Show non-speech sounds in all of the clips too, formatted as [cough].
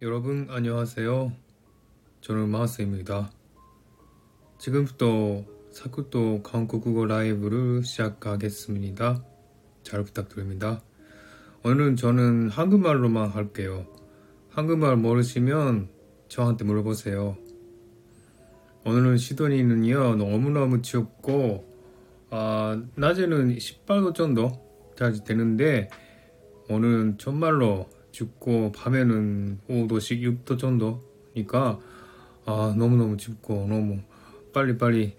여러분 안녕하세요. 저는 마스입니다. 지금부터 사쿠토 한국어 라이브를 시작하겠습니다. 잘 부탁드립니다. 오늘은 저는 한국말로만 할게요. 한국말 모르시면 저한테 물어보세요. 오늘은 시드니는요 너무너무 춥고 아, 낮에는 18도 정도까지 되는데 오늘은 정말로 춥고 밤에는 5도씩 6도 정도니까 아 너무너무 춥고 너무 빨리빨리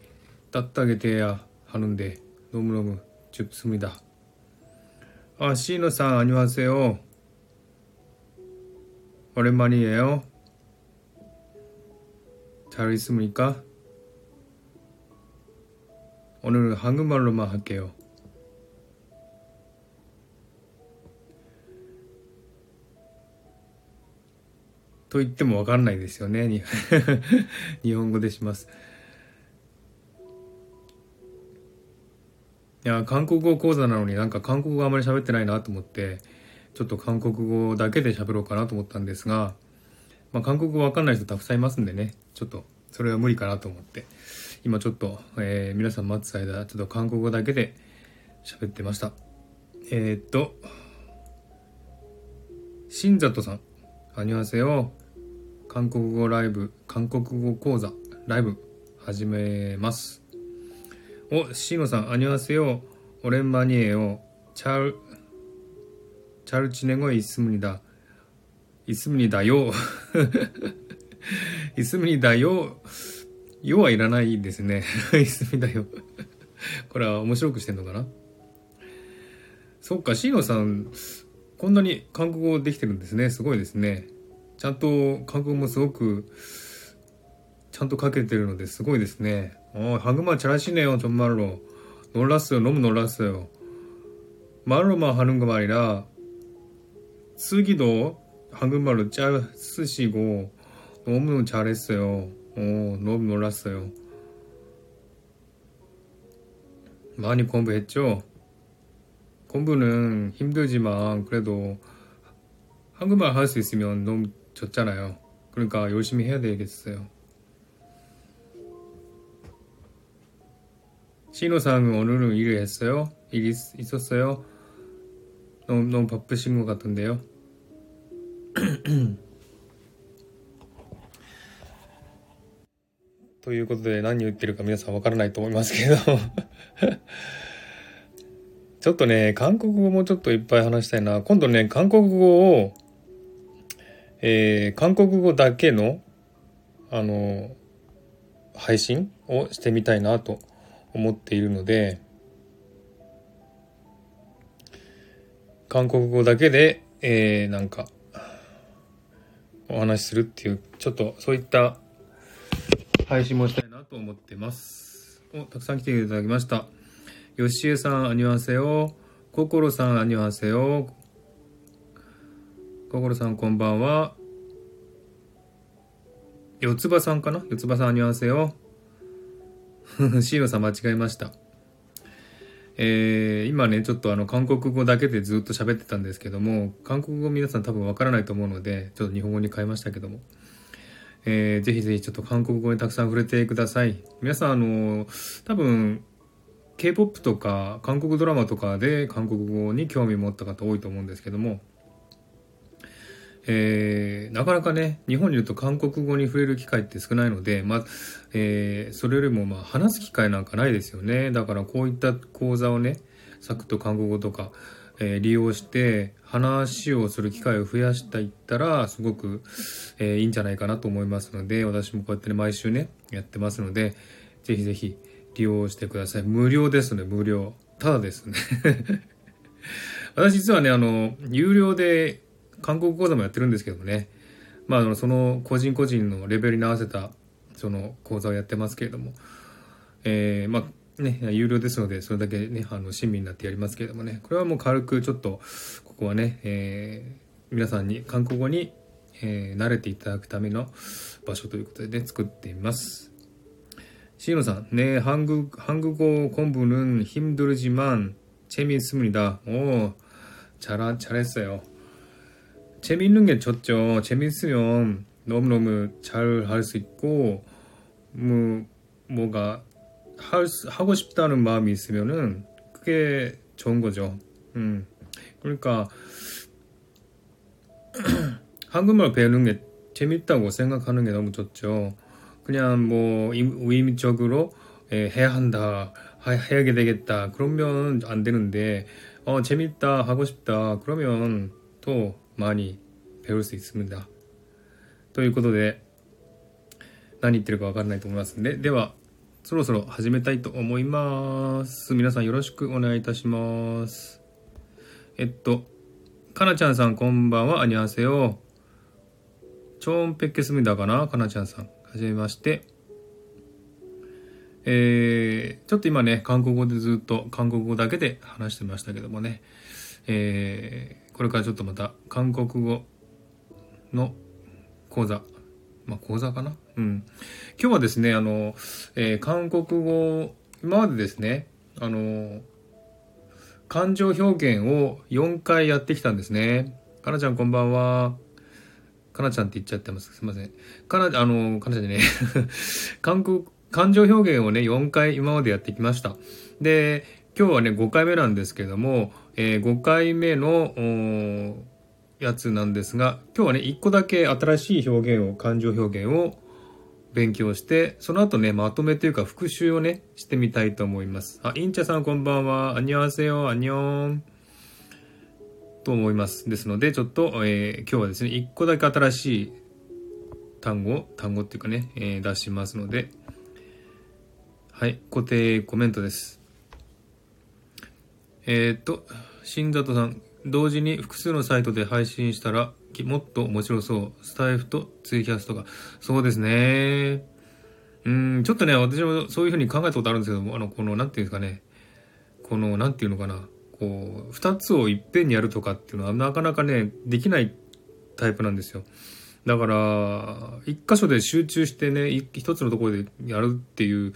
따뜻하게 돼야 하는데 너무너무 춥습니다. 아 시노상 안녕하세요. 오랜만이에요. 잘 있습니까? 오늘은 한국말로만 할게요. と言ってもわかんないですよね。[laughs] 日本語でします。いや、韓国語講座なのになんか韓国語あんまり喋ってないなと思って、ちょっと韓国語だけで喋ろうかなと思ったんですが、まあ、韓国語わかんない人たくさんいますんでね、ちょっとそれは無理かなと思って、今ちょっと、えー、皆さん待つ間、ちょっと韓国語だけで喋ってました。えー、っと、新里さん、アニュアセヨ。韓国語ライブ、韓国語講座、ライブ、始めます。お、シーゴさん、あにわせよ、オレンバニエよ、チャル、チャルチネゴイスムニダ、イスムニダよ。イスムニダよ。よはいらないですね。[laughs] イスムニダよ。これは面白くしてんのかな？そっか、シーさん、こんなに韓国語できてるんですね。すごいですね。 ちゃんと韓国語もすごく、ちゃんと書けてるのですごいですね。어 한국말 잘하시네요, 정말로. 놀랐어요, 너무 놀랐어요. 말로만 하는 거 말이라 쓰기도 한국말로 잘 쓰시고 너무 잘했어요. 어, 너무 놀랐어요. 많이 공부했죠? 공부는 힘들지만 그래도 한국말 할 수 있으면 너무 좋잖아요. 그러니까 열심히 해야 되겠어요. 신호상은 오늘은 일을 했어요? 일 있, 있었어요? 너무, 너무 바쁘신 것 같은데요. ということで何言ってるか皆さんわからないと思いますけどちょっとね、韓国語もちょっといっぱい話したいな。今度ね、韓国語を、 えー、韓国語だけの、あの、配信をしてみたいなと思っているので、韓国語だけで、えー、なんか、お話しするっていう、ちょっとそういった配信もしたいなと思ってます。お、たくさん来ていただきました。よしえさん、あにわせよ。こころさん、あにわせよ。こころさん、こんばんは。よつばさんかな？よつばさん、あにわせよ。[laughs] シーノさん、間違えました。えー、今ね、ちょっとあの、韓国語だけでずっと喋ってたんですけども、韓国語皆さん多分わからないと思うので、ちょっと日本語に変えましたけども。えー、ぜひぜひちょっと韓国語にたくさん触れてください。皆さん、あの、多分、K-POP とか韓国ドラマとかで韓国語に興味持った方多いと思うんですけども、えー、なかなかね、日本にいると韓国語に触れる機会って少ないので、まあ、えー、それよりもまあ話す機会なんかないですよね。だからこういった講座をね、サクッと韓国語とか、えー利用して話をする機会を増やしていったら、すごく、えーいいんじゃないかなと思いますので、私もこうやってね、毎週ね、やってますので、ぜひぜひ利用してください。無料ですね、無料。ただですね。[laughs] 私実はね、あの、有料で韓国講座もやってるんですけどもね、まあ、あの、その個人個人のレベルに合わせた、その講座をやってますけれども、えーまあね、有料ですので、それだけね、あの、親身になってやりますけれどもね、これはもう軽くちょっと、ここはね、えー皆さんに、韓国語に、えー慣れていただくための場所ということでね、作っています。시노상 네, 한국, 한국어 공부는 힘들지만 재미있습니다. 오, 잘, 잘했어요. 재미있는 게 좋죠. 재밌으면 너무너무 잘 할 수 있고, 뭐, 뭐가, 할, 수- 하고 싶다는 마음이 있으면은, 그게 좋은 거죠. 음. 그러니까, [clears throat] 한국말 배우는 게 재밌다고 생각하는 게 너무 좋죠. 그냥 뭐, 임- 의미적으로, 예, 해야 한다, 하- 해야게 되겠다. 그러면 안 되는데, 어, 재밌다, 하고 싶다. 그러면 또 많이 배울 수 있습니다. ということで、何言ってるかわからないと思いますんで、では、そろそろ始めたいと思います。皆さんよろしくお願いいたします。えっと、かなちゃんさんこんばんは、あにゃせよ。チョンペッケスミダかなかなちゃんさん。はじめまして。えー、ちょっと今ね、韓国語でずっと韓国語だけで話してましたけどもね、えー、 これからちょっとまた韓国語の講座、まあ講座かな？うん。今日はですね、あの、えー韓国語、今までですね、あの、感情表現を4回やってきたんですね。かなちゃんこんばんは。かなちゃんって言っちゃってます。すいません。かな、あの、かなちゃんね、[laughs] 韓国、感情表現をね、4回今までやってきました。で、今日はね、5回目なんですけども、えー5回目の、やつなんですが、今日はね、1個だけ新しい表現を、感情表現を勉強して、その後ね、まとめというか復習をね、してみたいと思います。あ、インチャさんこんばんは。アニョンハセヨ、アニョン。と思います。ですので、ちょっと、えー今日はですね、1個だけ新しい単語、単語っていうかね、えー出しますので、はい、固定コメントです。えーっと、新里さん、同時に複数のサイトで配信したら、もっと面白そう。スタイフとツイキャスとか。そうですね。うん、ちょっとね、私もそういうふうに考えたことあるんですけども、あの、この、なんていうんですかね、この、なんていうのかな、こう、二つをいっぺんにやるとかっていうのは、なかなかね、できないタイプなんですよ。だから、一箇所で集中してね、い一つのところでやるっていう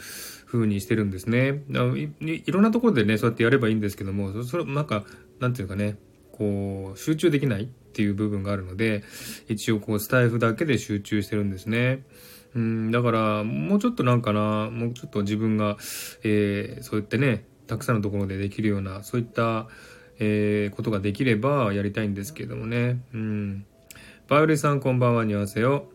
風にしてるんですね。だからいいろんなところでね、そうやってやればいいんですけども、それ、なんか、なんていうかね、こう、集中できないっていう部分があるので、一応こう、スタイフだけで集中してるんですね。うん、だから、もうちょっとなんかな、もうちょっと自分が、えーそうやってね、たくさんのところでできるような、そういった、えーことができればやりたいんですけどもね。うん。バイオリンさんこんばんは、にわせよ。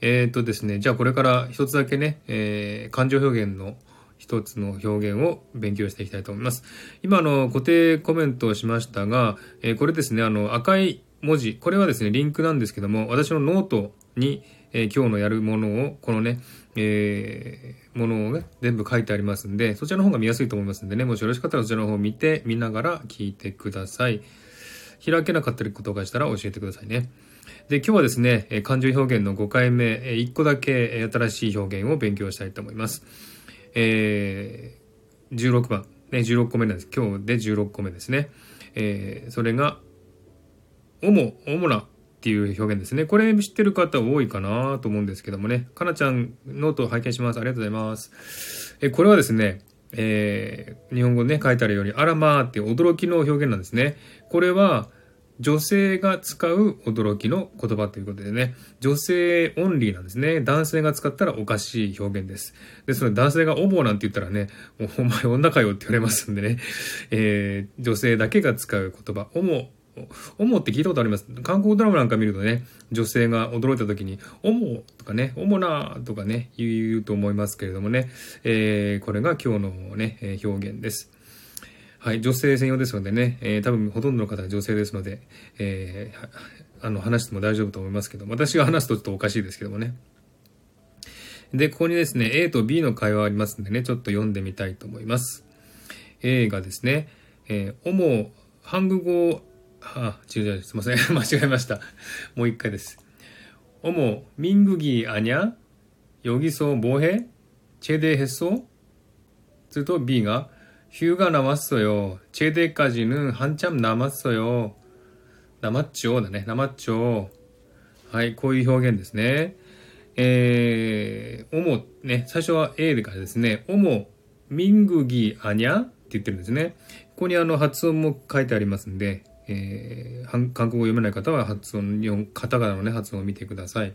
えーっとですね、じゃあこれから一つだけね、えー感情表現の一つの表現を勉強していきたいと思います。今あの固定コメントをしましたが、えーこれですね、あの赤い文字、これはですね、リンクなんですけども、私のノートに、え今日のやるものを、このね、えーものをね、全部書いてありますんで、そちらの方が見やすいと思いますんでね、もしよろしかったらそちらの方を見て、見ながら聞いてください。開けなかったりことがしたら教えてくださいね。で、今日はですね、感情表現の5回目、1個だけ新しい表現を勉強したいと思います。えー16番、ね、16個目なんです。今日で16個目ですね。えーそれが、主、主なっていう表現ですね。これ知ってる方多いかなと思うんですけどもね。かなちゃん、ノートを拝見します。ありがとうございます。えこれはですね、えー日本語でね、書いてあるように、あらまーって驚きの表現なんですね。これは、女性が使う驚きの言葉ということでね、女性オンリーなんですね。男性が使ったらおかしい表現です。で、その男性がお坊なんて言ったらね、お前女かよって言われますんでね、えー女性だけが使う言葉、おも、おもって聞いたことあります。韓国ドラマなんか見るとね、女性が驚いた時に、おもとかね、おもなとかね、言うと思いますけれどもね、えーこれが今日のね、表現です。はい、女性専用ですのでね、えー、多分ほとんどの方が女性ですので、えー、あの、話しても大丈夫と思いますけど、私が話すとちょっとおかしいですけどもね。で、ここにですね、A と B の会話ありますんでね、ちょっと読んでみたいと思います。A がですね、えー、主、ハング語、あ、違う違う、すいません、[laughs] 間違えました。もう一回です。主、ミングギーアニャ、ヨギソ、ボヘ、チェデヘソ、すると B が、 휴가남았어요 제대까지는 한참 남았어요. 남았죠. だね。남았죠. はい、こういう表現ですね。えー、おも、ね、最初は A からですね、おも、民국이あにゃって言ってるんですね。ここにあの発音も書いてありますんで、 えー、韓国語読めない方は発音、カタカナのね、発音を見てください。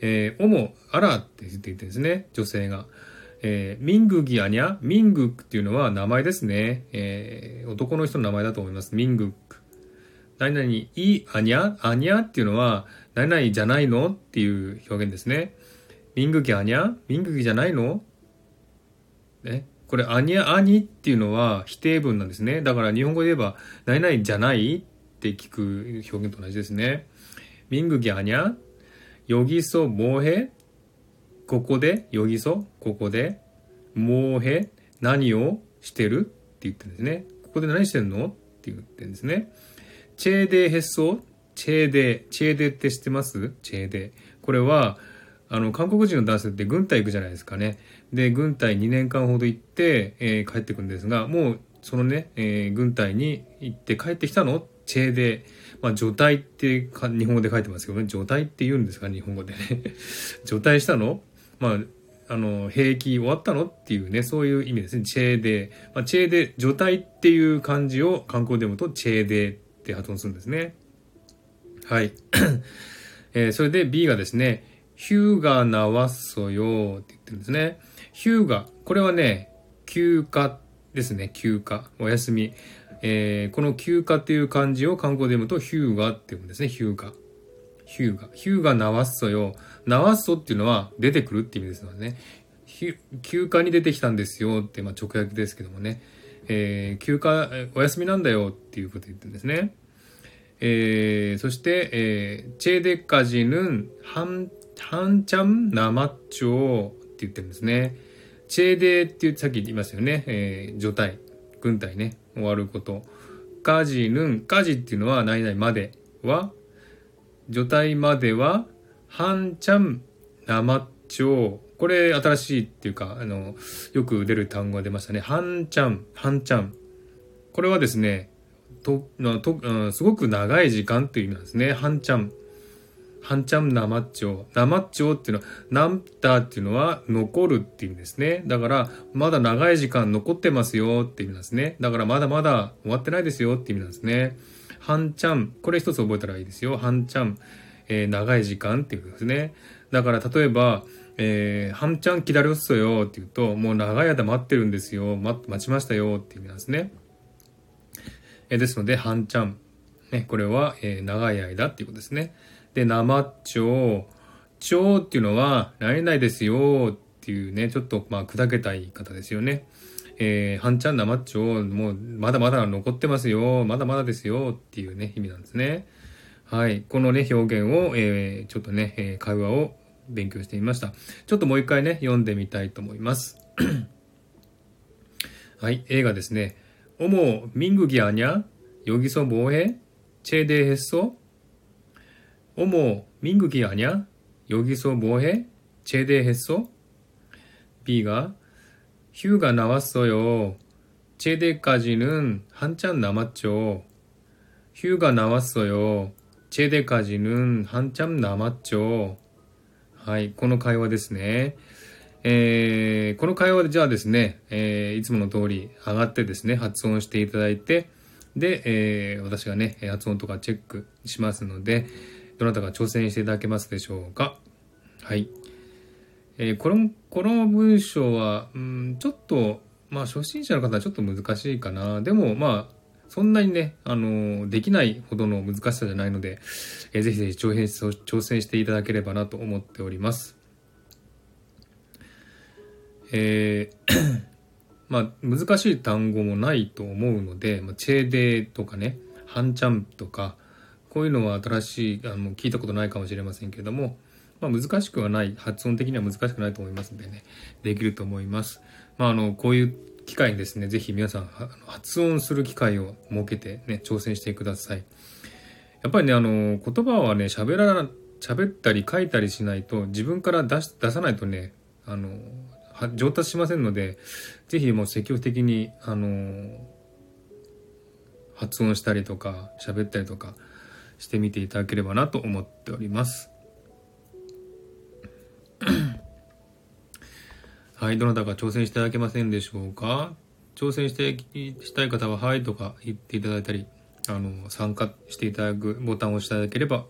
えー、おも、あらって言っていてですね、女性が。 えー、ミングギアニャ？ミングっていうのは名前ですね。えー、男の人の名前だと思います。ミングック。何々、い、あにゃあにゃっていうのは、何々じゃないのっていう表現ですね。ミングギアニャ？ミングギじゃないの？ね。これ、あにゃ、あにっていうのは否定文なんですね。だから日本語で言えば、何々じゃないって聞く表現と同じですね。ミングギアニャ？ヨギソモヘ？ここで、よぎそ、ここで、もうへ、何をしてる？って言ってるんですね。ここで何してんの？って言ってるんですね。チェーデーヘッソチェーデー、チェーデーって知ってます？チェーデー。これは、あの、韓国人の男性って軍隊行くじゃないですかね。で、軍隊2年間ほど行って、えー、帰ってくるんですが、もう、そのね、えー、軍隊に行って帰ってきたの？チェーデー。まあ、除隊って日本語で書いてますけどね、除隊って言うんですか？日本語でね。除隊したの？まあ、あの、兵役終わったのっていうね、そういう意味ですね。チェーデー。まあ、チェーデー、除隊っていう漢字を観光で読むと、チェーデーって発音するんですね。はい。[clears throat] えー、それで B がですね、ヒューガナワッソヨって言ってるんですね。ヒューガ。これはね、休暇ですね。休暇。お休み。えー、この休暇っていう漢字を観光で読むと、ヒューガって読むんですね。ヒューガ。ヒューガ。ヒューガナワッソヨ。ナワッソっていうのは出てくるって意味ですのでね。休暇に出てきたんですよって、まあ、直訳ですけどもね。えー、休暇、お休みなんだよっていうこと言ってるんですね。えー、そして、えー、チェデカジヌン、ハン、ハンチャンナマッチョって言ってるんですね。チェデって言ってさっき言いましたよね。えー、除隊、軍隊ね、終わること。カジヌン、カジっていうのは何々までは、除隊までは、ハンチャン生っちょこれ新しいっていうか、あの、よく出る単語が出ましたね。ハンチャン、ハンチャン。これはですね、と、と、うん、すごく長い時間っていう意味なんですね。ハンチャン。ハンチャン生っちょ。生っちょっていうのは、ナンタっていうのは残るっていう意味ですね。だから、まだ長い時間残ってますよっていう意味なんですね。だから、まだまだ終わってないですよっていう意味なんですね。半ちゃん、これ一つ覚えたらいいですよ。半ちゃん、えー、長い時間っていうことですね。だから例えば、えー、半ちゃん気だるっそよって言うと、もう長い間待ってるんですよ。待待ちましたよっていう意味なんですね。えー、ですので、半ちゃん。ね、これは、えー、長い間っていうことですね。で、生長、長っていうのは、なれないですよっていうね、ちょっとまあ砕けた言い方ですよね。えー、ハンちゃん生っちょう、もうまだまだ残ってますよ。まだまだですよっていうね、意味なんですね。はい。このね、表現を、えー、ちょっとね、えー、会話を勉強してみました。ちょっともう一回ね、読んでみたいと思います。[clears throat] はい。映画ですね。おも、ミングギアニャ、ヨギソボーヘ、チェデヘッソおも、ミングギアニャ、ヨギソボーヘ、チェデヘッソ B 가 휴가 나왔어요. 제대까지는 한참 남았죠. 휴가 나왔어요. チェデカジヌン、ハンチャムナマッチョ。はい、この会話ですね。えー、この会話でじゃあですね、えー、いつもの通り上がってですね、発音していただいて、で、えー、私がね、発音とかチェックしますので、どなたか挑戦していただけますでしょうか。はい。 えー、この、この文章は、うん、ちょっと、まあ、初心者の方はちょっと難しいかな。でも、まあ、そんなにね、あの、できないほどの難しさじゃないので、えー、ぜひぜひ挑戦挑戦していただければなと思っております。えー [coughs] まあ、難しい単語もないと思うので、まあ、チェーデーとかね、ハンチャンプとか、こういうのは新しい、あの、聞いたことないかもしれませんけれども、まあ、難しくはない、発音的には難しくないと思いますのでね、できると思います。まあ、あの、こういう機会にですね、ぜひ皆さん発音する機会を設けてね、挑戦してください。やっぱりね、あの、言葉はね、喋ら、喋ったり書いたりしないと、自分から出し、出さないとね、あの、上達しませんので、ぜひもう積極的に、あの、発音したりとか、喋ったりとかしてみていただければなと思っております。はい、どなたか挑戦していただけませんでしょうか？挑戦してしたい方は、はいとか言っていただいたり、あの、参加していただくボタンを押していただければ、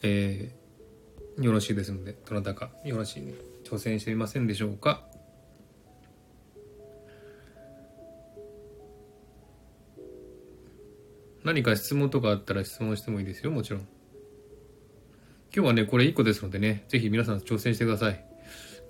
えー、よろしいですので、どなたかよろしいに挑戦してみませんでしょうか？何か質問とかあったら質問してもいいですよ、もちろん。今日はね、これ1個ですのでね、ぜひ皆さん挑戦してください。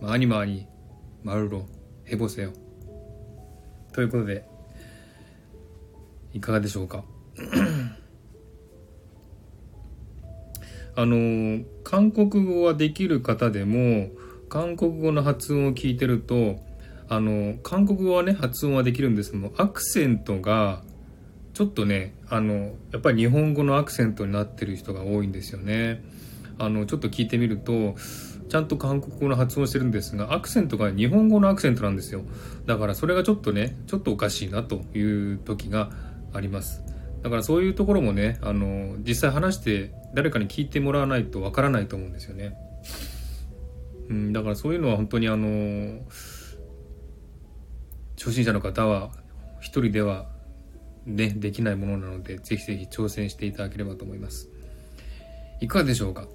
많이 많이 말로 해보세요. ということでいかがでしょうか[clears throat] あの、韓国語はできる方でも、韓国語の発音を聞いてると、あの、韓国語はね、発音はできるんですけども、アクセントが、ちょっとね、あの、やっぱり日本語のアクセントになってる人が多いんですよね。あの、ちょっと聞いてみると、 ちゃんと韓国語の発音してるんですが、アクセントが日本語のアクセントなんですよ。だからそれがちょっとね、ちょっとおかしいなという時があります。だからそういうところもね、あの、実際話して誰かに聞いてもらわないとわからないと思うんですよね。うん、だからそういうのは本当にあの、初心者の方は一人ではね、できないものなので、ぜひぜひ挑戦していただければと思います。いかがでしょうか？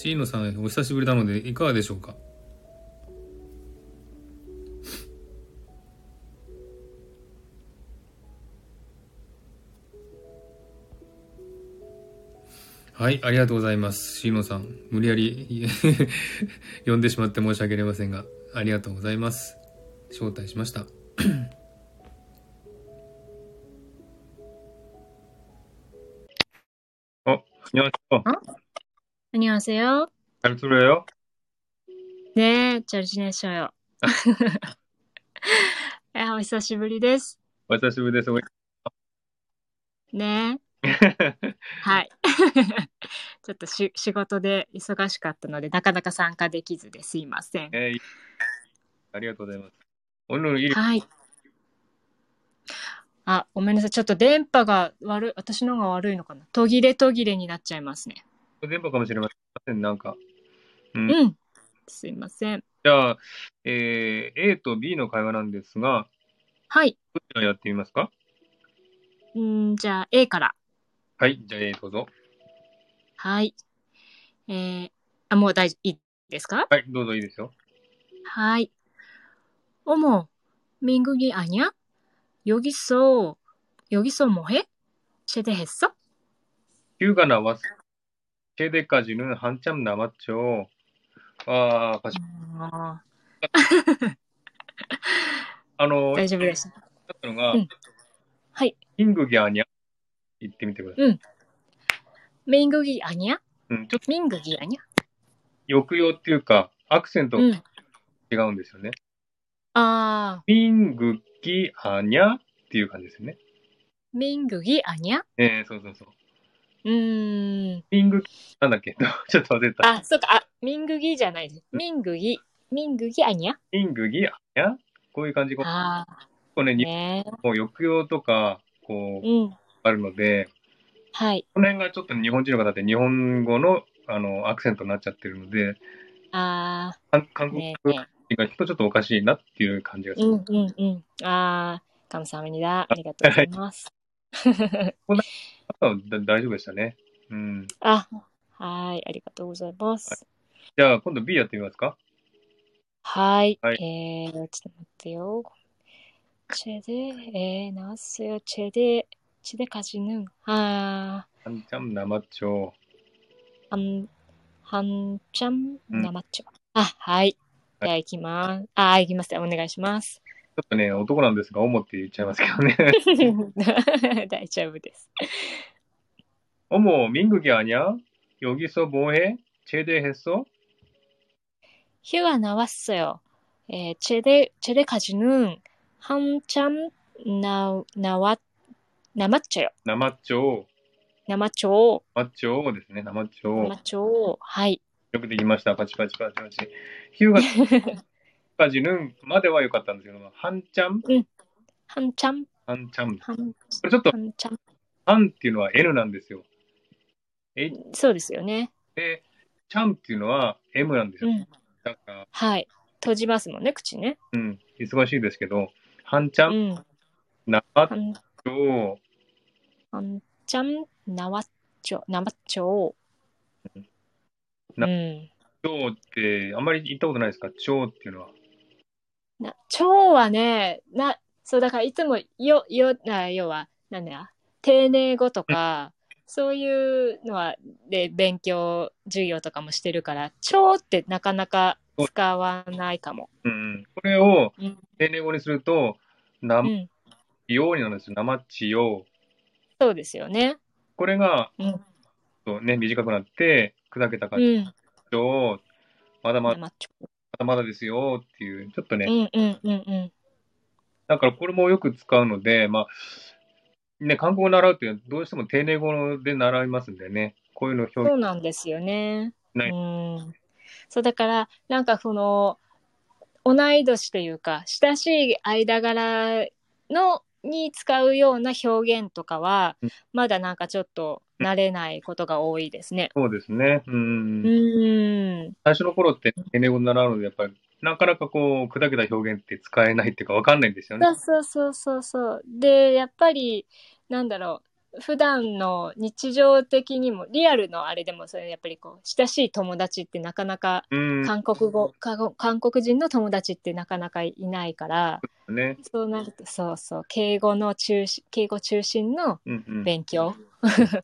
椎野さん、お久しぶりなので、いかがでしょうか？はい、ありがとうございます。シーノさん、無理やり [laughs] 呼んでしまって申し訳ありませんが、ありがとうございます。招待しました。[coughs] あ、こんにち。 안녕하세요. 잘 들어요? 네, 잘 지내셔요. [laughs] 아, お久しぶりです。お久しぶりです。[laughs] ね。[laughs] はい。ちょっとし仕事で忙しかったので、なかなか参加できずですいません。 예,ありがとうございます。오늘 일 はい。あ、ごめんなさい。ちょっと電波が悪い、私のが悪いのかな。途切れ途切れになっちゃいますね。 電波かもしれません、なんか。うん。うん、すいません。じゃあ、えー、A と B の会話なんですが、はい。どちらやってみますか？うんじゃあ A から。はい、じゃあ A どうぞ。はい。えー、あ、もう大丈夫、いいですか？はい、どうぞいいですよ。はい。어머민국이아니야여기서여기서뭐해제대했어 휴가나왔어 제대까지는 한참 남았죠. 아, 가시, 아, あの、大丈夫です。だったのが、うんはい。 민국이 아니야? 言ってみてください。 민국이 아니야? うん、ちょっと 민국이 아니야? 抑揚っていうか、アクセントが 응. 違うんですよね。 아, 민국이 아니야? っていう感じですよね。 민국이 아니야? えー、そうそうそう。 음, 民国、なんだっけ[laughs] ちょっと忘れた。 아, 쏘까, 아, 민국이 じゃないです. 민국이, 민국이 아니야? 民国아니야? こういう感じ。こ 아, うね、日 네. 本も抑揚とか、こう、 응. あるので、 하이. この辺がちょっと日本人の方って日本語のあのアクセントになっちゃってるので、 아, 韓韓国 네, 人 네. が聞くとちょっとおかしいなっていう感じがする。 응, 응, 응. 아, 감사합니다. ありがとうございます。あとは[laughs] だ 大丈夫でしたね。うん。あ、はい、ありがとうございます。じゃあ今度 B やってみますかはい、はいえー、ちょっと待ってよ。チェデ、えー、나왔어요。チェデ、チェデ까지는、あ 한참 남았죠. ー、한、한참 うん 남았죠。あ、はい。じゃあ行きます。あ、行きます。お願いします。ちょっとね、男なんですが、思って言っちゃいますけどね。[laughs] [laughs] 大丈夫です。 어머, 민국이 아니야? 여기서 뭐해? 제대했어? 휴가 나왔어요. 에, 제대, 제대까지는 한참 나, 나왔, 남았죠. 生町、 남았죠. 生町ですね。生町。 남았죠. はい。よくできました。パチパチパチパチ。ヒューガ、カジヌンまでは良かったんですけど、ハンチャン [laughs] 한참, ハンチャン。こ 한, れちょっと、 한참. ハンっていうのは N なんですよ。 え？そうですよね。で、ちゃんっていうのは M なんですよ。うん、だからはい。閉じますもんね、口ね。うん。忙しいですけど、半ちゃん、うん、なわっちょう。半ちゃん、なわっちょ、なわっちょう。なっちょうって、あんまり言ったことないですか？ちょうっていうのは。な、ちょうはね、な、そうだからいつもよ、よ、な、要は、なんだよ、丁寧語とか、そういうのは、で、勉強、授業とかもしてるから、蝶ってなかなか使わないかも。うんうん。これをうん。丁寧語にすると、う生ん。ようになるんですよ。生ちよう。そうですよね。これが、うん。そうね、短くなって、砕けた感じうん。を、まだまだ、まだまだですよっていう、ちょっとね、うんうんうんうん。だからこれもよく使うので、まあ、ね、韓国語を習うっていうのはどうしても丁寧語で習いますんでね、こういうのを表そう現なんですよね。ないうん。そうだから、なんかその、同い年というか、親しい間柄の、に使うような表現とかはうん、まだなんかちょっと慣れないことが多いですね。そうですね。うん。うん。最初の頃って丁寧語で習うので、やっぱり、なかなかこう、砕けた表現って使えないっていうかわかんないんですよね。そうそうそうそう。で、やっぱり、なんだろう、普段の日常的にも、リアルのあれでも、それやっぱりこう、親しい友達ってなかなか、うん。韓国語、か韓国人の友達ってなかなかいないから、ね。そうなると、そうそう、敬語の中心、敬語中心のうんうん。勉強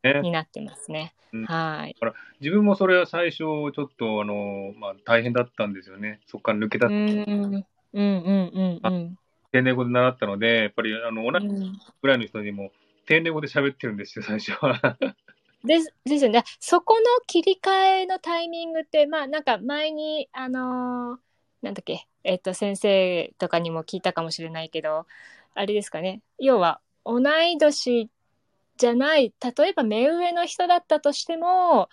ね [laughs] になってますね。うんはい。自分もそれは最初、ちょっと、あの、まあ、大変だったんですよね。そこから抜けたう、ん、うん、うん、うん、うん。丁寧語で習ったので、やっぱり、あの、同じうんぐらいの人にも、丁寧語で喋ってるんですよ、最初は。ですですよね。そこの切り替えのタイミングって、まあなんか前に、あのーなんだっけ、えっと、先生とかにも聞いたかもしれないけど、あれですかね。要は、同い年じゃない、例えば目上の人だったとしても、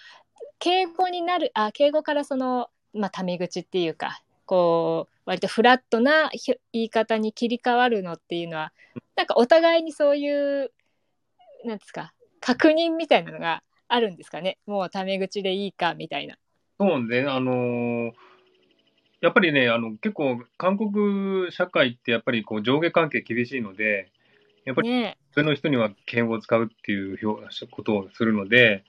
敬語になる、あ、敬語からその、まあ、タメ口っていうか、こう、割とフラットな言い方に切り替わるのっていうのは、なんかお互いにそういう、なんですか、確認みたいなのがあるんですかね？もうタメ口でいいかみたいな。そうね、あのーやっぱりね、あの、結構、韓国社会ってやっぱりこう上下関係厳しいので、やっぱりね上の人には敬語を使うっていう表ことをするので、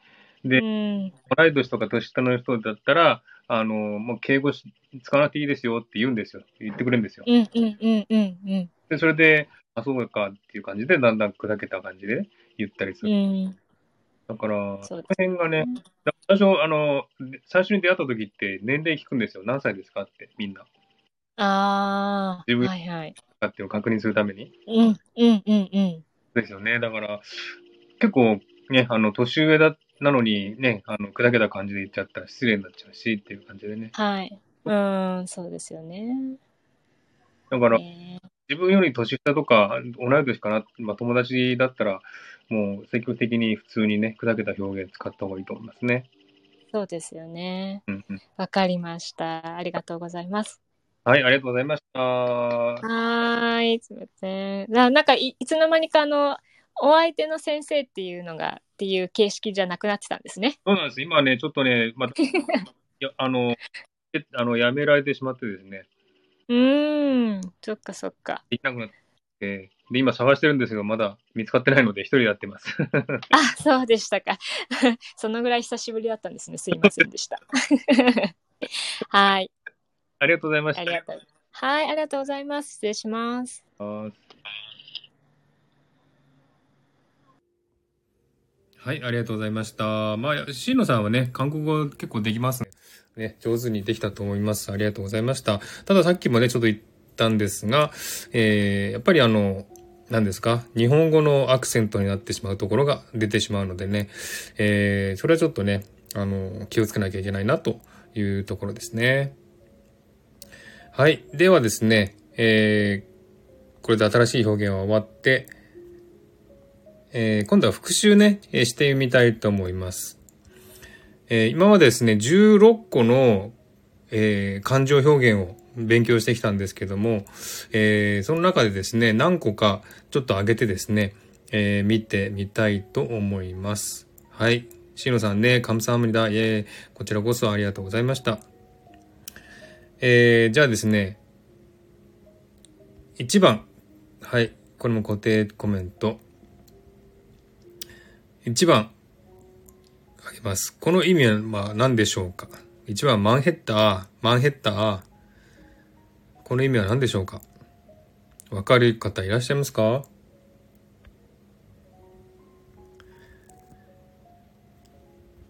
でうん。同い年とか年下の人だったら、あの、もう敬語し使わなくていいですよって言うんですよ。言ってくれるんですよ。うんうんうんうんうん。で、それで、あ、そうかっていう感じで、だんだん砕けた感じで言ったりすうる。ん。だから、そのそうです辺がね、だ最初、あの、最初に出会った時って年齢聞くんですよ。何歳ですかって、みんな。ああ。自分はいはい。かっていうのを確認するために。うんうんうんうん。ですよね。だから、結構ね、あの、年上だ、なのにね、あの、砕けた感じで言っちゃったら失礼になっちゃうしっていう感じでね。はい。うん、そうですよね。だから、ね自分より年下とか、同い年かな、まあ、友達だったら、もう積極的に普通にね、砕けた表現使った方がいいと思いますね。そうですよね。うんうん。わかりました。ありがとうございます。はい、ありがとうございました。はーい、すみません。ななんかい、いつの間にかあの、お相手の先生っていうのが、っていう形式じゃなくなってたんですね。そうなんです。今ね、ちょっとね、また、[laughs] いや、あの、えあの、やめられてしまってですね、うーん、そっかそっか。できなくなって、で、今探してるんですけど、まは見つかってないので、一人でやってます。あ、そうでしたか。[laughs] そのぐらい久しぶりだったんですね。すいませんでした。[laughs] はい、ありがとうございました。ありがとう。はい、ありがとうございます。失礼します。はい、ありがとうございました。まあ、しんのさんはね、韓国語結構できますね。ね、上手にできたと思います。ありがとうございました。たださっきもね、ちょっと言ったんですが、えー、やっぱりあの、何ですか？日本語のアクセントになってしまうところが出てしまうのでね、えー、それはちょっとね、あの、気をつけなきゃいけないなというところですね。はい。ではですね、えー、これで新しい表現は終わって、えー、今度は復習ね、え、してみたいと思います。えー、今までですね、16個の、えー、感情表現を勉強してきたんですけども、えー、その中でですね、何個かちょっと上げてですね、えー、見てみたいと思います。はい。しのさんね、カムサムリダ、イェーこちらこそありがとうございました。えー、じゃあですね、1番。はい。これも固定コメント。1番。あげます。この意味は何でしょうか ?1 番、マンヘッター、マンヘッター。この意味は何でしょうか？わかる方いらっしゃいますか？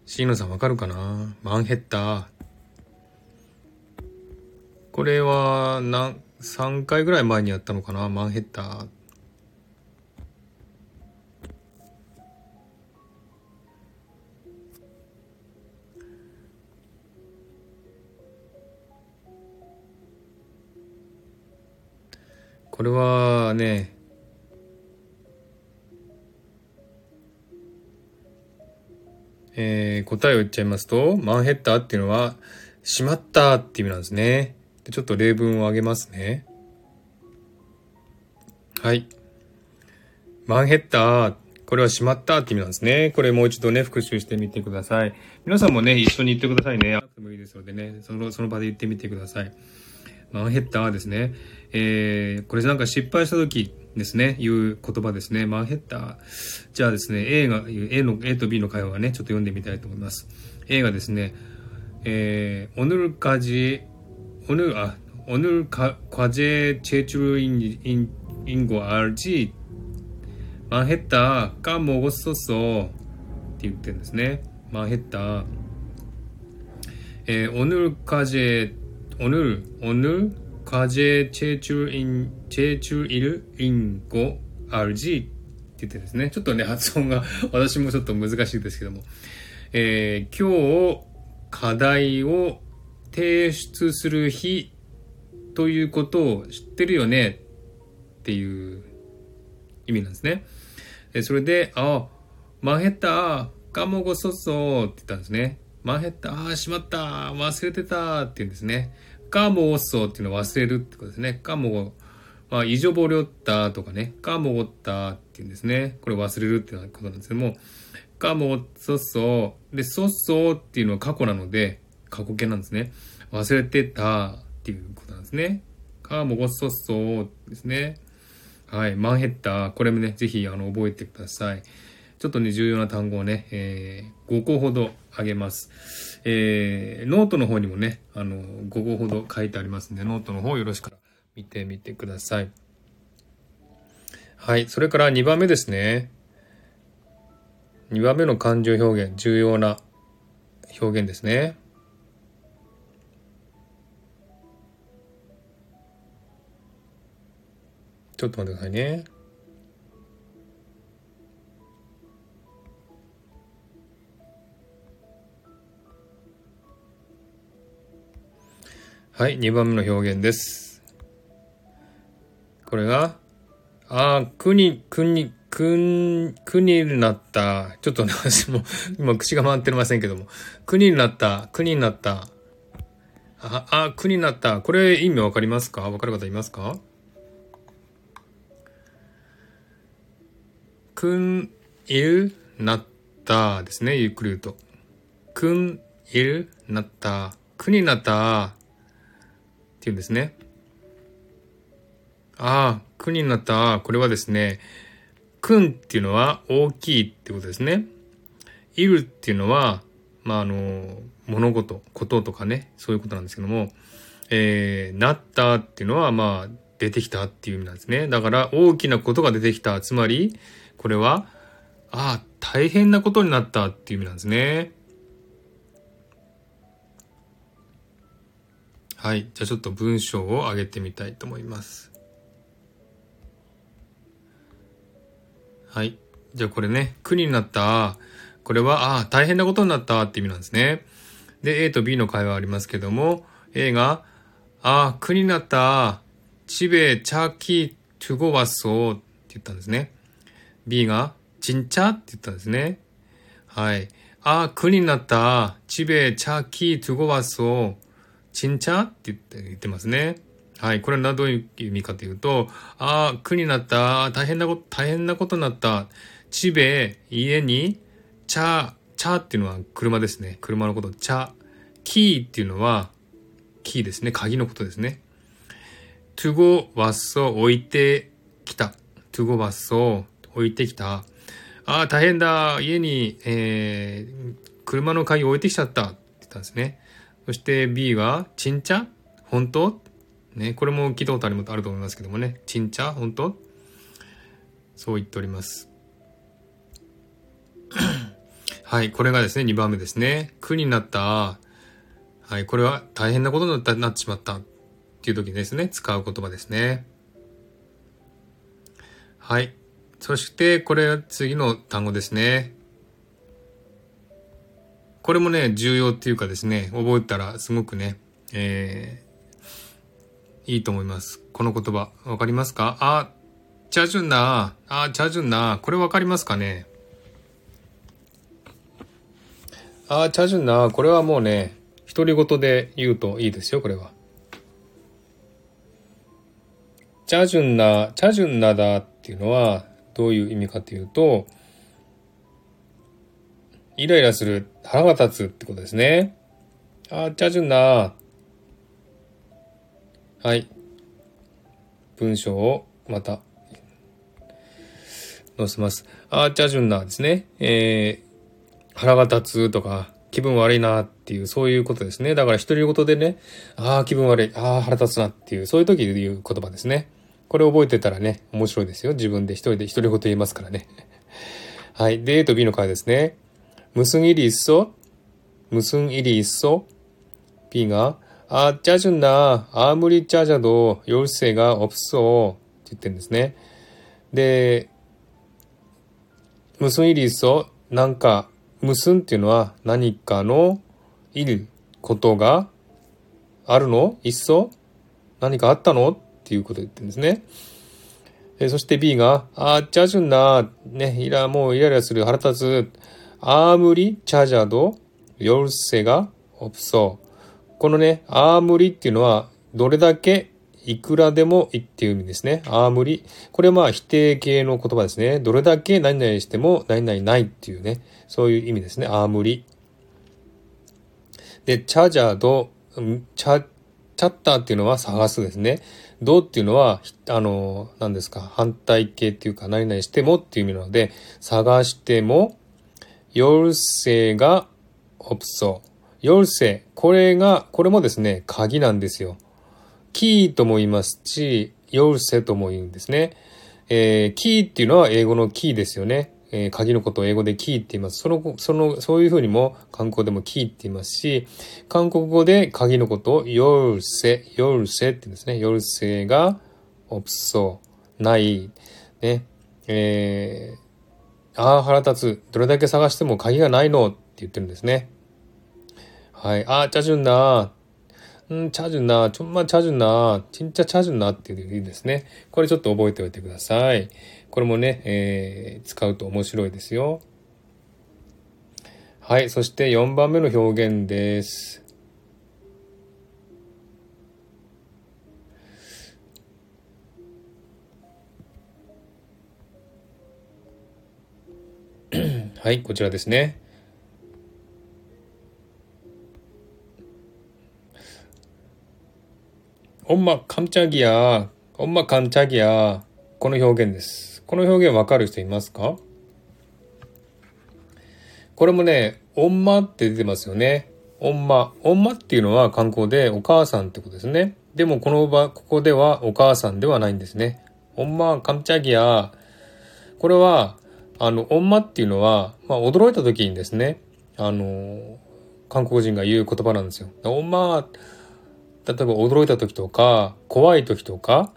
シーノさんわかるかな？マンヘッダー。これは何、3回ぐらい前にやったのかな？マンヘッダー。これはね、えー、答えを言っちゃいますと、マンヘッターっていうのは、しまったっていう意味なんですね。でちょっと例文を挙げますね。はい。マンヘッター。これはしまったって意味なんですね。これもう一度ね、復習してみてください。皆さんもね、一緒に言ってくださいね。なくてもいいですのでね、その、その場で言ってみてください。マンヘッダーですね。えー、これなんか失敗した時ですね、いう言葉ですね。マンヘッダー。じゃあですね、A が、A の、A と B の会話はね、ちょっと読んでみたいと思います。A がですね、えー、おぬるかじ、おぬる、あ、おぬるか、かじチェチュルイン、イン、インゴアルジ、マンヘッダーがもごそそって言ってるんですね。マンヘッダー。えー、おぬるかじ、 오늘오늘과제제출인제출일인거알지って言ってですね。ちょっとね、[laughs] 発音が私もちょっと難しいですけども。えー、今日、課題を提出する日ということを知ってるよねっていう意味なんですね。それで、あ、マヘッタ、カモゴソソって言ったんですね。 マンヘッタ、ああ、しまった、忘れてたって言うんですね。カモゴソっていうのを忘れるってことですね。カモゴ、まあ、異常ボリョッタとかね、カモゴッタって言うんですね。これ忘れるっていうことなんですけども、カモソソ、で、ソソっていうのは過去なので、過去形なんですね。忘れてたっていうことなんですね。カモゴソソですね。はい。망했다。これもね、ぜひ、あの、覚えてください。ちょっとね、重要な単語をね、えー、5個ほどあげます。えー、ノートの方にもね、あの、5個ほど書いてありますんで、ノートの方よろしく見てみてください。はい。それから2番目ですね。2番目の感情表現、重要な表現ですね。ちょっと待ってくださいね。はい、2番目の表現です。これが、ああ、くに、くに、くん、くになった。ちょっとね、私も、[laughs] 今口が回ってませんけども。くになった。くになった。あ、あ、くになった。これ意味わかりますか？わかる方いますか？くん、いる、なったですね。ゆっくり言うと。くん、いる、なった。くになった。っていうんですね。ああ、くになった。これはですね、くんっていうのは大きいってことですね。いるっていうのは、まあ、あの、物事、こととかね、そういうことなんですけども、えー、なったっていうのは、まあ、出てきたっていう意味なんですね。だから、大きなことが出てきた。つまり、これは、ああ、大変なことになったっていう意味なんですね。はい。じゃあちょっと文章を上げてみたいと思います。はい。じゃあこれね、苦になった、これは、ああ、大変なことになったって意味なんですね。で、A と B の会話ありますけども、A が、ああ、苦になった、チベ、チャーキー、トゥゴワソーって言ったんですね。B が、ちんちゃって言ったんですね。はい。ああ、苦になった、チベ、チャーキー、トゥゴワソー。ちんちゃ？って言って言ってますね。はい。これはどういう意味かというと、ああ、苦になった。大変なこと、大変なことになった。ちべ、家に、ちゃ、ちゃっていうのは車ですね。車のこと、ちゃ。キーっていうのは、キーですね。鍵のことですね。to go わっそ置いてきた。to go わっそ置いてきた。ああ、大変だ。家に、えー、車の鍵置いてきちゃった。って言ったんですね。そして B は、ちんちゃ？本当？ね、これも聞いたことあると思いますけどもね。ちんちゃ？本当？そう言っております。[coughs] はい、これがですね、2番目ですね。苦になった。はい、これは大変なことになったなってしまったっていう時ですね、使う言葉ですね。はい。そして、これは次の単語ですね。これもね、重要っていうかですね、覚えたらすごくね、えー、いいと思います。この言葉、わかりますか？あ、チャジュンな、あ、チャジュンな、これわかりますかね？あ、チャジュンな、これはもうね、独り言で言うといいですよ、これは。チャジュンナ、チャジュンナだっていうのはどういう意味かというと、イライラする、腹が立つってことですね。あー、チャジュンナ。はい。文章をまた載せます。あー、チャジュンナですね。えー、腹が立つとか、気分悪いなっていう、そういうことですね。だから独り言でね、ああ、気分悪い、ああ、腹立つなっていう、そういう時で言う言葉ですね。これ覚えてたらね、面白いですよ。自分で一人で独り言言いますからね。はい。で、A と B の会ですね。 むすんいりいっそむすんいりいっそ ?B が、あ、짜증 나。 あむり짜자도열쇠가없어。って言ってるんですね。で、むすんいりいっそなんか、むすんっていうのは何かのいることがあるのいっそ何かあったのっていうことを言ってるんですね。えそして B が、あー、チャジュンな、ね、イラ、もうイライラする、腹立つ、 アームリ、チャジャド、ヨルセが、オプソ。このね、アームリっていうのは、どれだけ、いくらでもいいっていう意味ですね。アームリ。これはまあ否定形の言葉ですね。どれだけ何々しても何々ないっていうね。そういう意味ですね。アームリ。で、チャジャド、チャ、チャッターっていうのは探すですね。どうっていうのは、あの、何ですか、反対形っていうか、何々してもっていう意味なので、探しても、ヨルセがオプソ。ヨルセ、これが、これもですね、鍵なんですよ。キーとも言いますし、ヨルセとも言うんですね。えー、キーっていうのは英語のキーですよね。えー、鍵のことを英語でキーって言います。その、その、そういうふうにも韓国でもキーって言いますし、韓国語で鍵のことをヨルセ、ヨルセって言うんですね。ヨルセがオプソ、ない、ね。えーああ、腹立つ。どれだけ探しても鍵がないのって言ってるんですね。はい。ああ、チャジュンな。うん、チャジュンな。ちょんまチャジュンな。ちんちゃチャジュンなっていう意味ですね。これちょっと覚えておいてください。これもね、えー、使うと面白いですよ。はい。そして4番目の表現です。はい、こちらですね。ほんま、カムチャギア、ほんま、カムチャギア、この表現です。この表現わかる人いますか？これもね、おんまって出てますよね。おんま。おんまっていうのは観光でお母さんってことですね。でもこの場、ここではお母さんではないんですね。おんま、カムチャギア。これは、あの、おんまっていうのは、まあ、驚いた時にですね、あの、韓国人が言う言葉なんですよ。おんま、例えば驚いた時とか、怖い時とか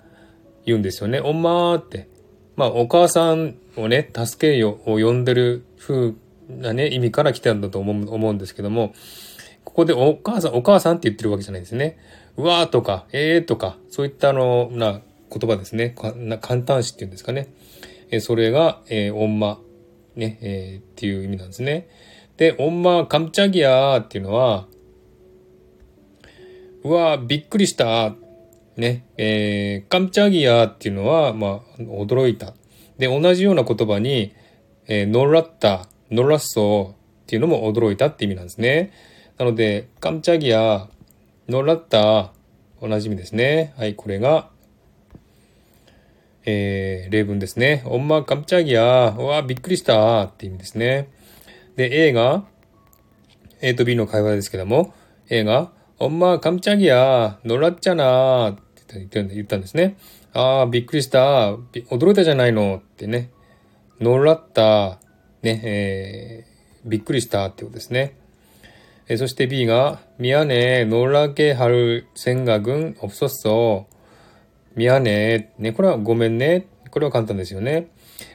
言うんですよね。おんまって。まあ、お母さんをね、助けよを呼んでる風なね、意味から来たんだと思う思うんですけども、ここでお母さん、お母さんって言ってるわけじゃないですね。うわーとか、えーとか、そういったあの、な言葉ですね。簡単詞っていうんですかね。えそれが、えー、オンマ、ね、えー、っていう意味なんですね。で、オンマカムチャギアーっていうのは、うわびっくりした。ね、えー、カムチャギアーっていうのは、まあ、驚いた。で、同じような言葉に、えー、ノラッタ、ノラッソーっていうのも驚いたって意味なんですね。なので、カムチャギア、ノラッタ、同じ意味ですね。はい、これが、えー、例文ですね。おんまカムチャギア、うわ、びっくりしたって意味ですね。で、A が、A と B の会話ですけども、A が、おんまカムチャギア、ノラッチャナって言ったんですね。ああ、びっくりした。驚いたじゃないの。ってね。ノラッタ、ね、えー、びっくりしたってことですね。えー、そして B が、ミヤネ、ノラゲハル、センガ軍、オプソッソ、ミヤネ、ね、これはごめんね。これは簡単ですよね。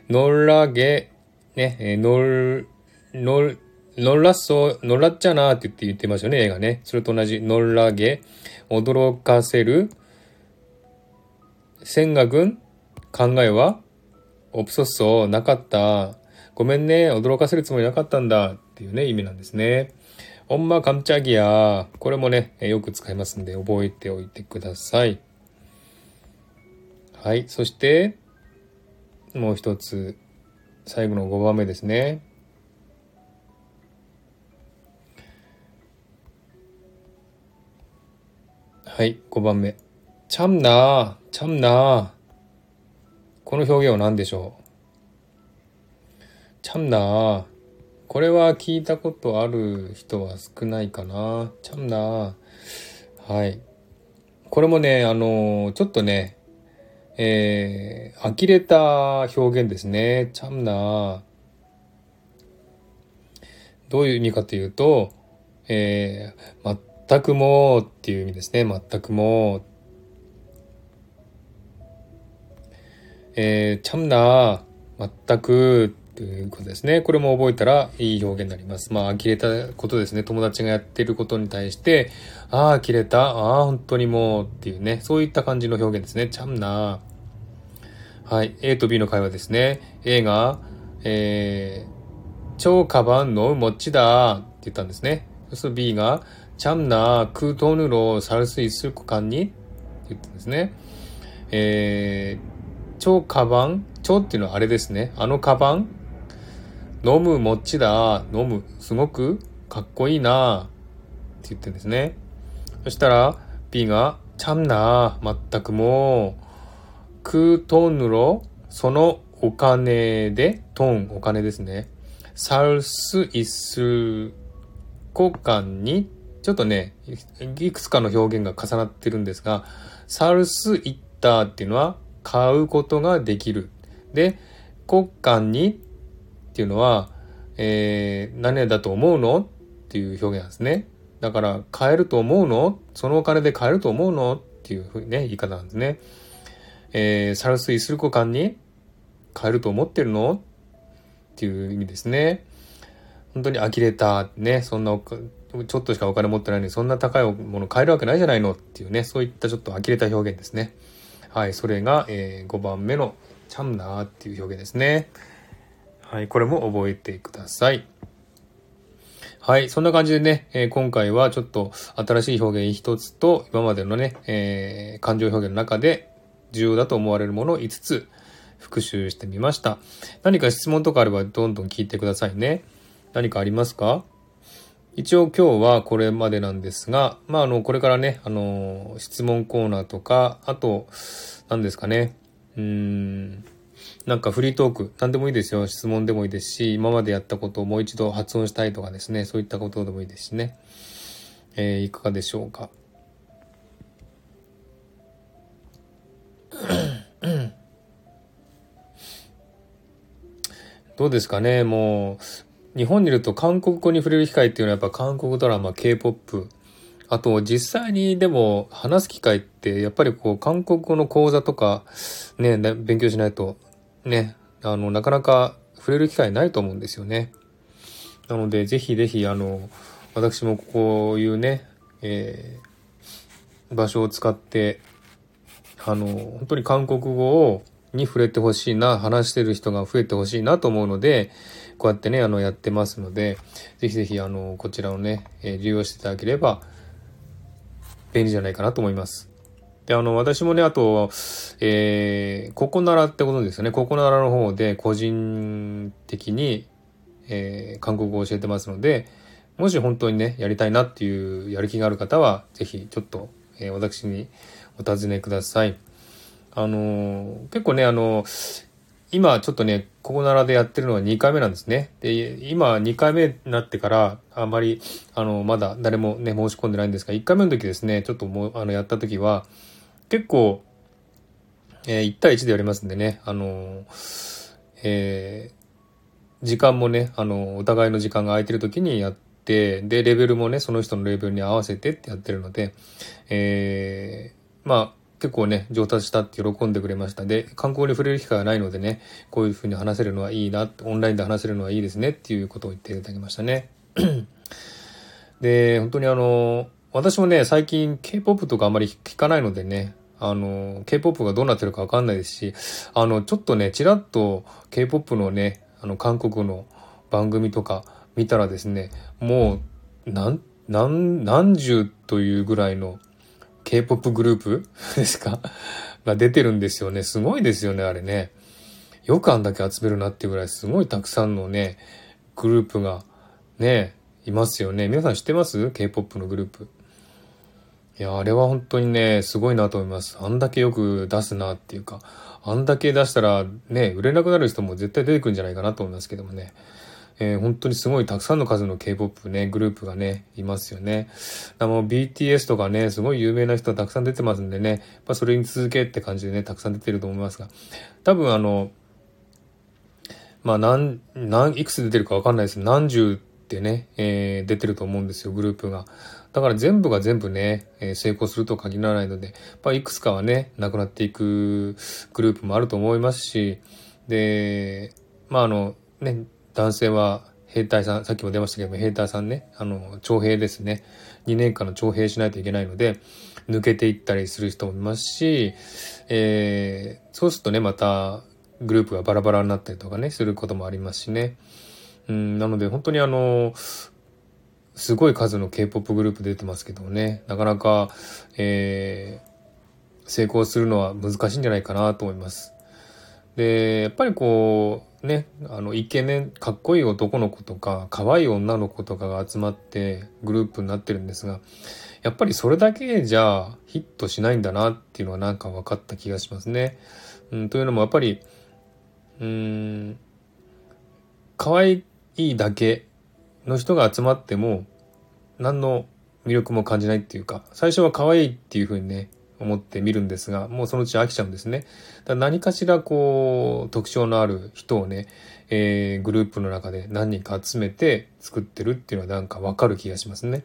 ノラゲ、ね、えー、ノル、ノル、ノラッソ、ノラッチャナーって言って言ってますよね、映画ね。それと同じ、ノラゲ、驚かせる、千賀軍、考えはオプソッソ、なかった。ごめんね、驚かせるつもりなかったんだ。っていうね、意味なんですね。オンマカムチャギア。これもね、よく使いますんで、覚えておいてください。はい。そして、もう一つ、最後の5番目ですね。はい、5番目。ちゃんな、ちゃんな。この表現は何でしょう？ちゃんな。これは聞いたことある人は少ないかな。ちゃんな。はい。これもね、あの、ちょっとね、えー、呆れた表現ですね。ちゃんな。どういう意味かというと、えー、全くもっていう意味ですね。全くも。えー、ちゃんな、全くということですね。これも覚えたらいい表現になります。まあ、呆れたことですね。友達がやってることに対して、ああ、呆れた。ああ、本当にもうっていうね。そういった感じの表現ですね。ちゃんな。はい。A と B の会話ですね。A が、えー、超カバンのもっちだって言ったんですね。そうすると B が、ちゃんな、クートヌロサルスイス股間に？って言ったんですね。えー、超カバン？超っていうのはあれですね。あのカバン？飲むもっちだ。飲む。すごくかっこいいな。って言ってんですね。そしたら B がちゃんな。全くもう。クートヌロそのお金で、トン、お金ですね。サルスイス交換に、ちょっとね、いくつかの表現が重なってるんですが、サルスイッターっていうのは買うことができる。で、国間にっていうのは、えー、何だと思うの？っていう表現なんですね。だから、買えると思うの？そのお金で買えると思うの？っていうふうにね、言い方なんですね。えー、サルスイスルコ間に買えると思ってるの？っていう意味ですね。本当に呆れた、ね、そんなちょっとしかお金持ってないのに、そんな高いもの買えるわけないじゃないの？っていうね、そういったちょっと呆れた表現ですね。はい、それが、えー、5番目のチャムナーっていう表現ですね。はい、これも覚えてください。はい、そんな感じでね、えー、今回はちょっと新しい表現一つと、今までのね、えー、感情表現の中で重要だと思われるものを5つ復習してみました。何か質問とかあればどんどん聞いてくださいね。何かありますか？一応今日はこれまでなんですが、まあ、あの、これからね、あの、質問コーナーとか、あと、何ですかね、うーん、なんかフリートーク、何でもいいですよ。質問でもいいですし、今までやったことをもう一度発音したいとかですね、そういったことでもいいですしね。えー、いかがでしょうか？[coughs] どうですかね？もう、日本にいると韓国語に触れる機会っていうのはやっぱ韓国ドラマ、K-POP、あと実際にでも話す機会ってやっぱりこう韓国語の講座とかね、勉強しないとね、あの、なかなか触れる機会ないと思うんですよね。なので、ぜひぜひ、あの、私もこういうね、えー、場所を使って、あの、本当に韓国語を、に触れてほしいな、話してる人が増えてほしいなと思うので、こうやってね、あの、やってますので、ぜひぜひ、あの、こちらをね、え利用していただければ、便利じゃないかなと思います。で、あの、私もね、あと、えー、ココナラってことですよね。ココナラの方で個人的に、えー、韓国語を教えてますので、もし本当にね、やりたいなっていうやる気がある方は、ぜひちょっと、えー、私にお尋ねください。あの、結構ね、あの、今ちょっとね、ココナラでやってるのは2回目なんですね。で、今2回目になってから、あんまり、あの、まだ誰もね、申し込んでないんですが、1回目の時ですね、ちょっともう、あの、やった時は、結構、えー、1対1でやりますんでね、あのえー、時間もね、あの、お互いの時間が空いてる時にやって、で、レベルもね、その人のレベルに合わせてってやってるので、えー、まあ、結構ね、上達したって喜んでくれました。で、観光に触れる機会がないのでね、こういうふうに話せるのはいいな、オンラインで話せるのはいいですねっていうことを言っていただきましたね。[clears throat] で、本当にあの、私もね、最近 K-POP とかあんまり聞かないのでね、あの、K-POP がどうなってるかわかんないですし、あの、ちょっとね、ちらっと K-POP のね、あの、韓国の番組とか見たらですね、もう、なん、何、何十というぐらいの K-POP グループ [laughs] ですか？が出てるんですよね。すごいですよね、あれね。よくあんだけ集めるなっていうぐらいすごいたくさんのね、グループがね、いますよね。皆さん知ってます ?K-POP のグループ。いや、あれは本当にね、すごいなと思います。あんだけよく出すなっていうか、あんだけ出したらね、売れなくなる人も絶対出てくるんじゃないかなと思いますけどもね。えー、本当にすごいたくさんの数の K-POP ね、グループがね、いますよね。あの、BTS とかね、すごい有名な人たくさん出てますんでね、やっぱそれに続けって感じでね、たくさん出てると思いますが、多分あの、まあ、何、何、いくつ出てるかわかんないです何十ってね、えー、出てると思うんですよ、グループが。だから全部が全部ね、え、成功すると限らないので、まあ、いくつかはね、なくなっていくグループもあると思いますし、で、まあ、あの、ね、男性は兵隊さん、さっきも出ましたけども、兵隊さんね、あの、徴兵ですね。2年間の徴兵しないといけないので、抜けていったりする人もいますし、えー、そうするとね、また、グループがバラバラになったりとかね、することもありますしね。うん、なので、本当にあの、すごい数の K-POP グループ出てますけどね、なかなか、えー、成功するのは難しいんじゃないかなと思います。で、やっぱりこう、ね、あの、イケメン、かっこいい男の子とか、可愛い女の子とかが集まってグループになってるんですが、やっぱりそれだけじゃヒットしないんだなっていうのはなんか分かった気がしますね。うん、というのもやっぱり、うーん、可愛いいだけの人が集まっても、何の魅力も感じないっていうか、最初は可愛いっていう風にね、思って見るんですが、もうそのうち飽きちゃうんですね。だ何かしらこう、特徴のある人をね、えー、グループの中で何人か集めて作ってるっていうのはなんかわかる気がしますね。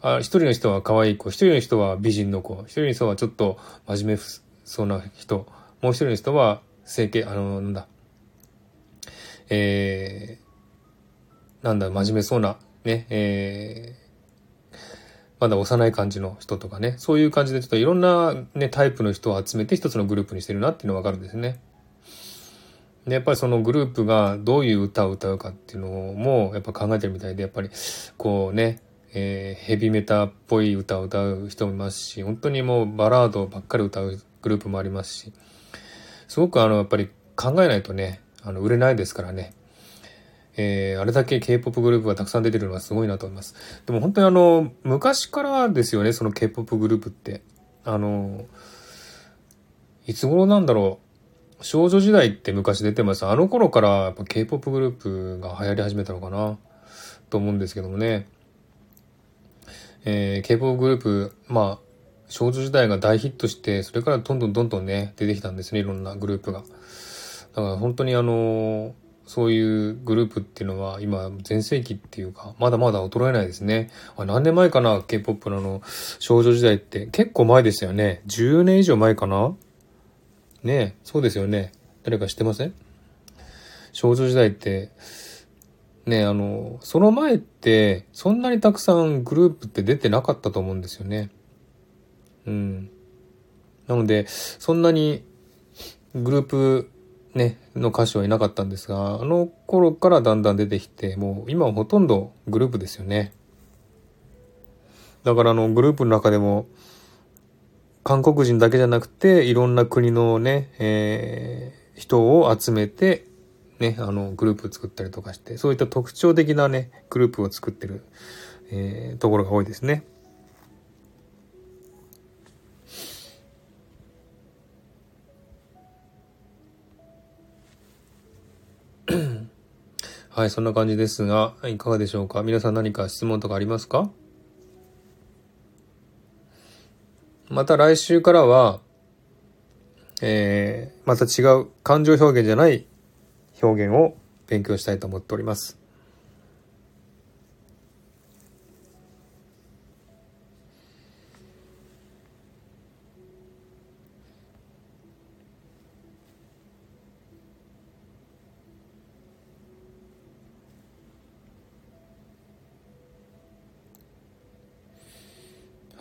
あ一人の人は可愛い子、一人の人は美人の子、一人の人はちょっと真面目そうな人、もう一人の人は整形、あの、なんだ、えー、なんだ、真面目そうな、ね、えー、まだ幼い感じの人とかね、そういう感じでちょっといろんなね、タイプの人を集めて一つのグループにしてるなっていうのがわかるんですね。で、やっぱりそのグループがどういう歌を歌うかっていうのもやっぱ考えてるみたいで、やっぱりこうね、えー、ヘビメタっぽい歌を歌う人もいますし、本当にもうバラードばっかり歌うグループもありますし、すごくあの、やっぱり考えないとね、あの、売れないですからね。えー、あれだけ K-POP グループがたくさん出てるのはすごいなと思います。でも本当にあの、昔からですよね、その K-POP グループって。あの、いつ頃なんだろう。少女時代って昔出てます。あの頃からやっぱ K-POP グループが流行り始めたのかなと思うんですけどもね。えー、K-POP グループ、まあ、少女時代が大ヒットして、それからどんどんどんどんね、出てきたんですね、いろんなグループが。だから本当にあのそういうグループっていうのは今全盛期っていうか、まだまだ衰えないですね。あ何年前かな ?K-POP のあの少女時代って結構前ですよね。10年以上前かな？ねそうですよね。誰か知ってません？少女時代って、ねあの、その前ってそんなにたくさんグループって出てなかったと思うんですよね。うん。なので、そんなにグループね、の歌手はいなかったんですが、あの頃からだんだん出てきて、もう今はほとんどグループですよね。だからあのグループの中でも、韓国人だけじゃなくて、いろんな国のね、えー人を集めて、ね、あの、グループ作ったりとかして、そういった特徴的なね、グループを作ってる、えーところが多いですね。はい、そんな感じですが、いかがでしょうか？皆さん何か質問とかありますか？また来週からは、えー、また違う感情表現じゃない表現を勉強したいと思っております。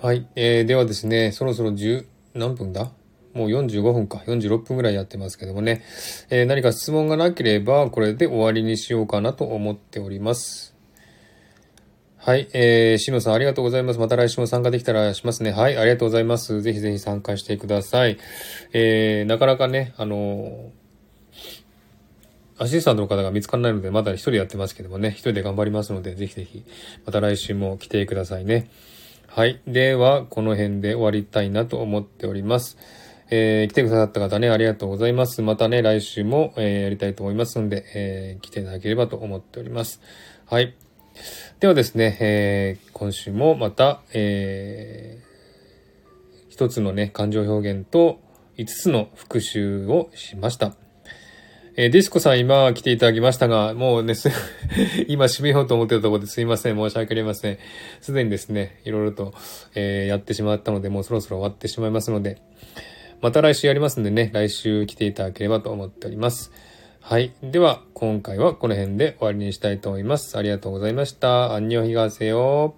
はい。えー、ではですね、そろそろ10、何分だ？もう45分か、46分ぐらいやってますけどもね、えー何か質問がなければ、これで終わりにしようかなと思っております。はい。えー、しのさんありがとうございます。また来週も参加できたらしますね。はい。ありがとうございます。ぜひぜひ参加してください。えー、なかなかね、あのーアシスタントの方が見つからないので、まだ一人やってますけどもね、一人で頑張りますので、ぜひぜひ、また来週も来てくださいね。はい。では、この辺で終わりたいなと思っております。えー来てくださった方ね、ありがとうございます。またね、来週も、えーやりたいと思いますので、えー来ていただければと思っております。はい。ではですね、えー今週もまた、えー一つのね、感情表現と5つの復習をしました。えーディスコさん今来ていただきましたが、もうね、す [laughs] 今締めようと思ってたところですいません。申し訳ありません。すでにですね、いろいろと、えーやってしまったので、もうそろそろ終わってしまいますので、また来週やりますんでね、来週来ていただければと思っております。はい。では、今回はこの辺で終わりにしたいと思います。ありがとうございました。アンニョンヒガセヨ